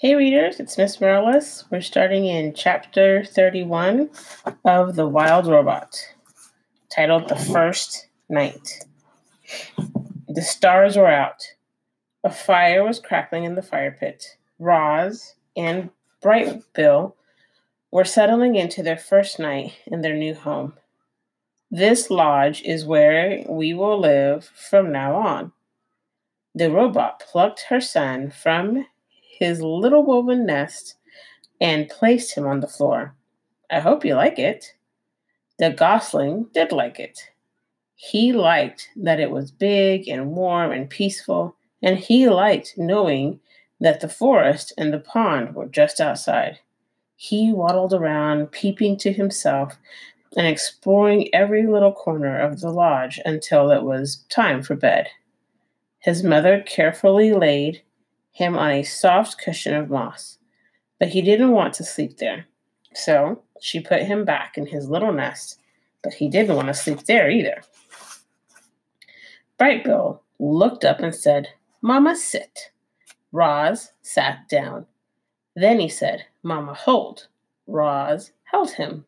Hey readers, it's Miss Morales. We're starting in chapter 31 of The Wild Robot, titled The First Night. The stars were out. A fire was crackling in the fire pit. Roz and Bright Bill were settling into their first night in their new home. This lodge is where we will live from now on. The robot plucked her son from his little woven nest and placed him on the floor. I hope you like it. The gosling did like it. He liked that it was big and warm and peaceful, and he liked knowing that the forest and the pond were just outside. He waddled around, peeping to himself and exploring every little corner of the lodge until it was time for bed. His mother carefully laid him on a soft cushion of moss, but he didn't want to sleep there. So she put him back in his little nest, but he didn't want to sleep there either. Brightbill looked up and said, Mama, sit. Roz sat down. Then he said, Mama, hold. Roz held him.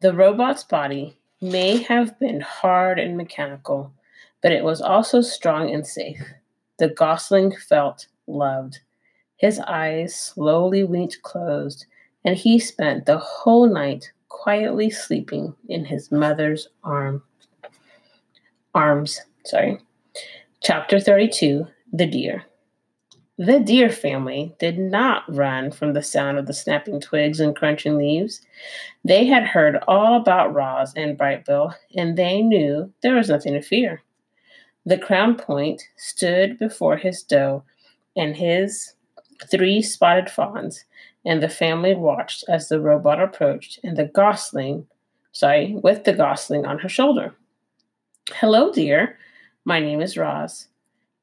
The robot's body may have been hard and mechanical, but it was also strong and safe. The gosling felt loved. His eyes slowly winked closed, and he spent the whole night quietly sleeping in his mother's arm. Arms, sorry. Chapter 32 The Deer. The deer family did not run from the sound of the snapping twigs and crunching leaves. They had heard all about Roz and Brightbill, and they knew there was nothing to fear. The crown point stood before his doe and his three spotted fawns, and the family watched as the robot approached and the gosling, sorry, with the gosling on her shoulder. Hello, dear. My name is Roz,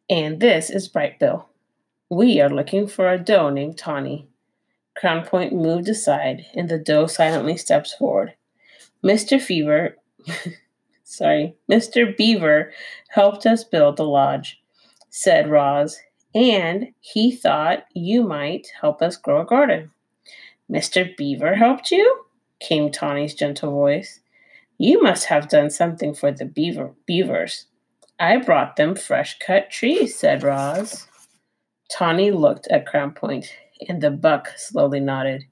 and this is Brightbill. We are looking for a doe named Tawny. Crown Point moved aside, and the doe silently steps forward. Mr. Fever, sorry, Mr. Beaver helped us build the lodge, said Roz, and he thought you might help us grow a garden. Mr. Beaver helped you? came Tawny's gentle voice. You must have done something for the beaver beavers. I brought them fresh cut trees, said Roz. Tawny looked at Crown Point, and the buck slowly nodded.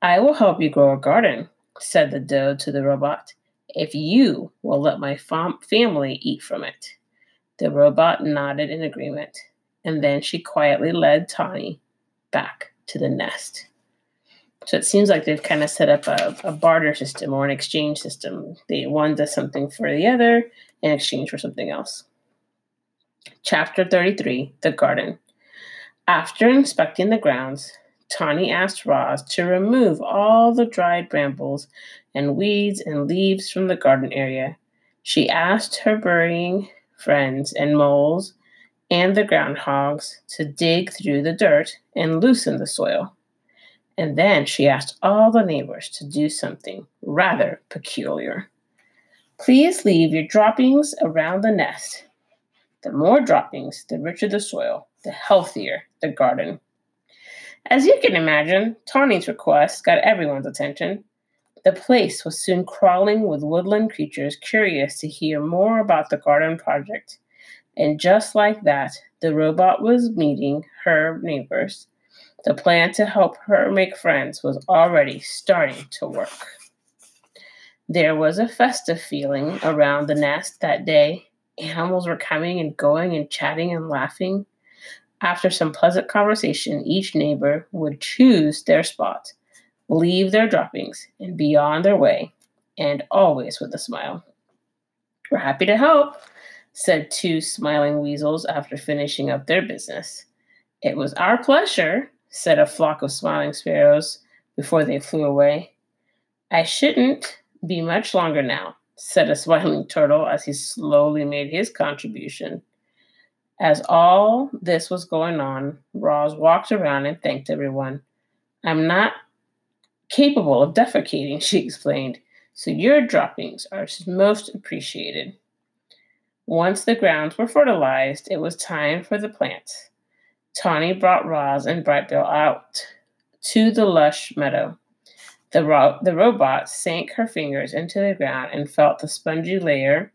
I will help you grow a garden, said the doe to the robot, if you will let my fam- family eat from it. The robot nodded in agreement and then she quietly led Tawny back to the nest. So it seems like they've kind of set up a, a barter system or an exchange system. The one does something for the other in exchange for something else. Chapter 33 The Garden. After inspecting the grounds, Tawny asked Roz to remove all the dried brambles and weeds and leaves from the garden area. She asked her burying friends and moles and the groundhogs to dig through the dirt and loosen the soil. And then she asked all the neighbors to do something rather peculiar. Please leave your droppings around the nest. The more droppings, the richer the soil, the healthier the garden. As you can imagine, Tawny's request got everyone's attention. The place was soon crawling with woodland creatures curious to hear more about the garden project and just like that, the robot was meeting her neighbors. The plan to help her make friends was already starting to work. There was a festive feeling around the nest that day. Animals were coming and going and chatting and laughing. After some pleasant conversation, each neighbor would choose their spot, leave their droppings, and be on their way, and always with a smile. We're happy to help, said two smiling weasels after finishing up their business. It was our pleasure, said a flock of smiling sparrows before they flew away. I shouldn't be much longer now, said a smiling turtle as he slowly made his contribution. As all this was going on, Roz walked around and thanked everyone. I'm not capable of defecating, she explained, so your droppings are most appreciated. Once the grounds were fertilized, it was time for the plants. Tawny brought Roz and Brightbill out to the lush meadow. The, ro- the robot sank her fingers into the ground and felt the spongy layer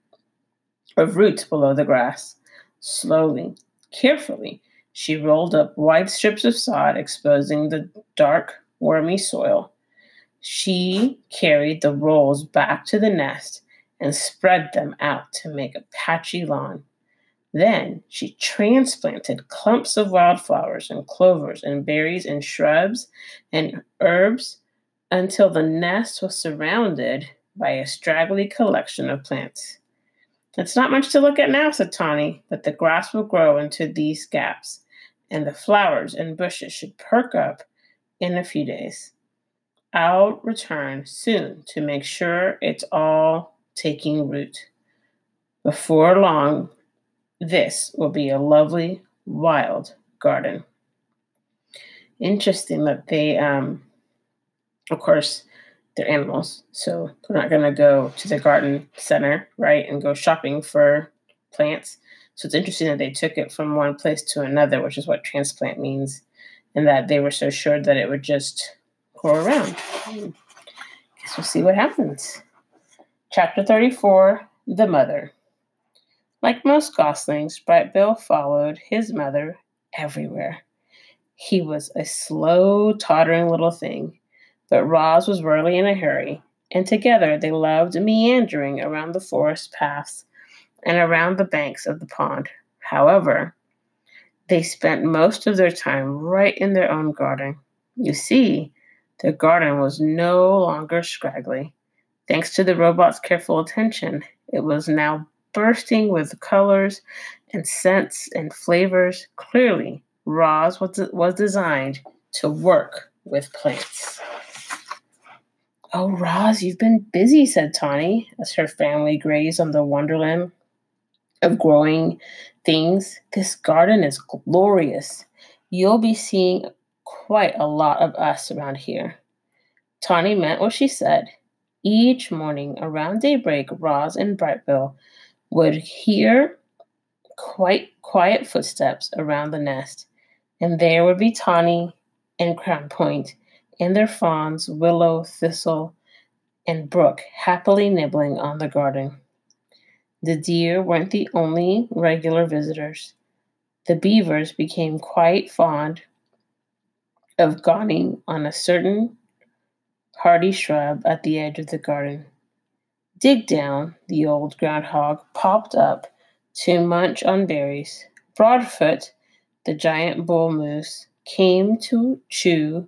of roots below the grass. Slowly, carefully, she rolled up wide strips of sod, exposing the dark, wormy soil. She carried the rolls back to the nest and spread them out to make a patchy lawn. Then she transplanted clumps of wildflowers and clovers and berries and shrubs and herbs until the nest was surrounded by a straggly collection of plants. It's not much to look at now, said Tawny, but the grass will grow into these gaps, and the flowers and bushes should perk up in a few days. I'll return soon to make sure it's all taking root. Before long, this will be a lovely wild garden. Interesting that they, um, of course, they're animals, so they're not going to go to the garden center, right, and go shopping for plants. So it's interesting that they took it from one place to another, which is what transplant means, and that they were so sure that it would just grow around. Guess we'll see what happens. Chapter 34 The Mother. Like most goslings, Brightbill followed his mother everywhere. He was a slow, tottering little thing but Roz was rarely in a hurry, and together they loved meandering around the forest paths and around the banks of the pond. However, they spent most of their time right in their own garden. You see, their garden was no longer scraggly. Thanks to the robot's careful attention, it was now bursting with colors and scents and flavors. Clearly, Roz was, was designed to work with plants. Oh, Roz, you've been busy, said Tawny as her family grazed on the wonderland of growing things. This garden is glorious. You'll be seeing quite a lot of us around here. Tawny meant what she said. Each morning around daybreak, Roz and Brightbill would hear quite quiet footsteps around the nest, and there would be Tawny and Crown Point and their fawns, Willow, Thistle, and Brook, happily nibbling on the garden. The deer weren't the only regular visitors. The beavers became quite fond of gawning on a certain hardy shrub at the edge of the garden. Dig Down, the old groundhog, popped up to munch on berries. Broadfoot, the giant bull moose, came to chew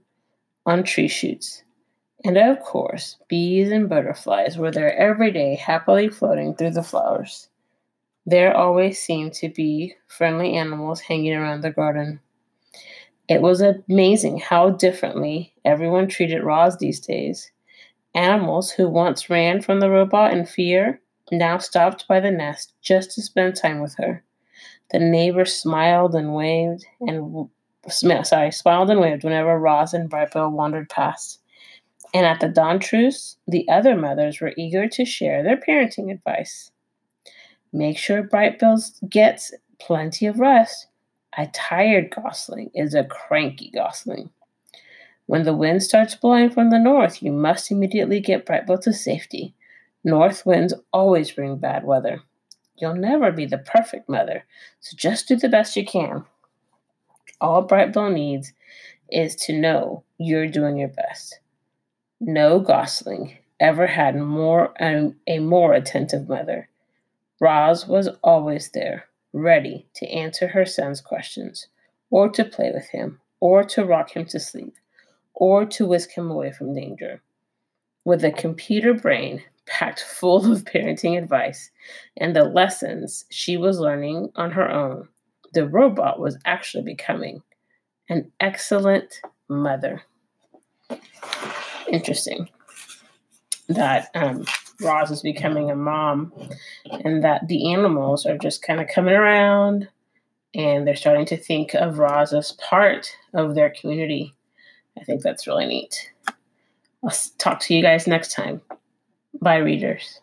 on tree shoots. And of course, bees and butterflies were there every day, happily floating through the flowers. There always seemed to be friendly animals hanging around the garden. It was amazing how differently everyone treated Roz these days. Animals who once ran from the robot in fear now stopped by the nest just to spend time with her. The neighbors smiled and waved, and sorry, smiled and waved whenever Roz and Brightbill wandered past. And at the dawn truce, the other mothers were eager to share their parenting advice. Make sure Brightbill gets plenty of rest. A tired gosling is a cranky gosling. When the wind starts blowing from the north, you must immediately get Brightbill to safety. North winds always bring bad weather. You'll never be the perfect mother, so just do the best you can. All Brightbill needs is to know you're doing your best. No gosling ever had more a more attentive mother. Roz was always there, ready to answer her son's questions, or to play with him, or to rock him to sleep, or to whisk him away from danger. With a computer brain packed full of parenting advice and the lessons she was learning on her own, the robot was actually becoming an excellent mother. Interesting that um, Roz is becoming a mom and that the animals are just kind of coming around and they're starting to think of Roz as part of their community. I think that's really neat. I'll talk to you guys next time. Bye, readers.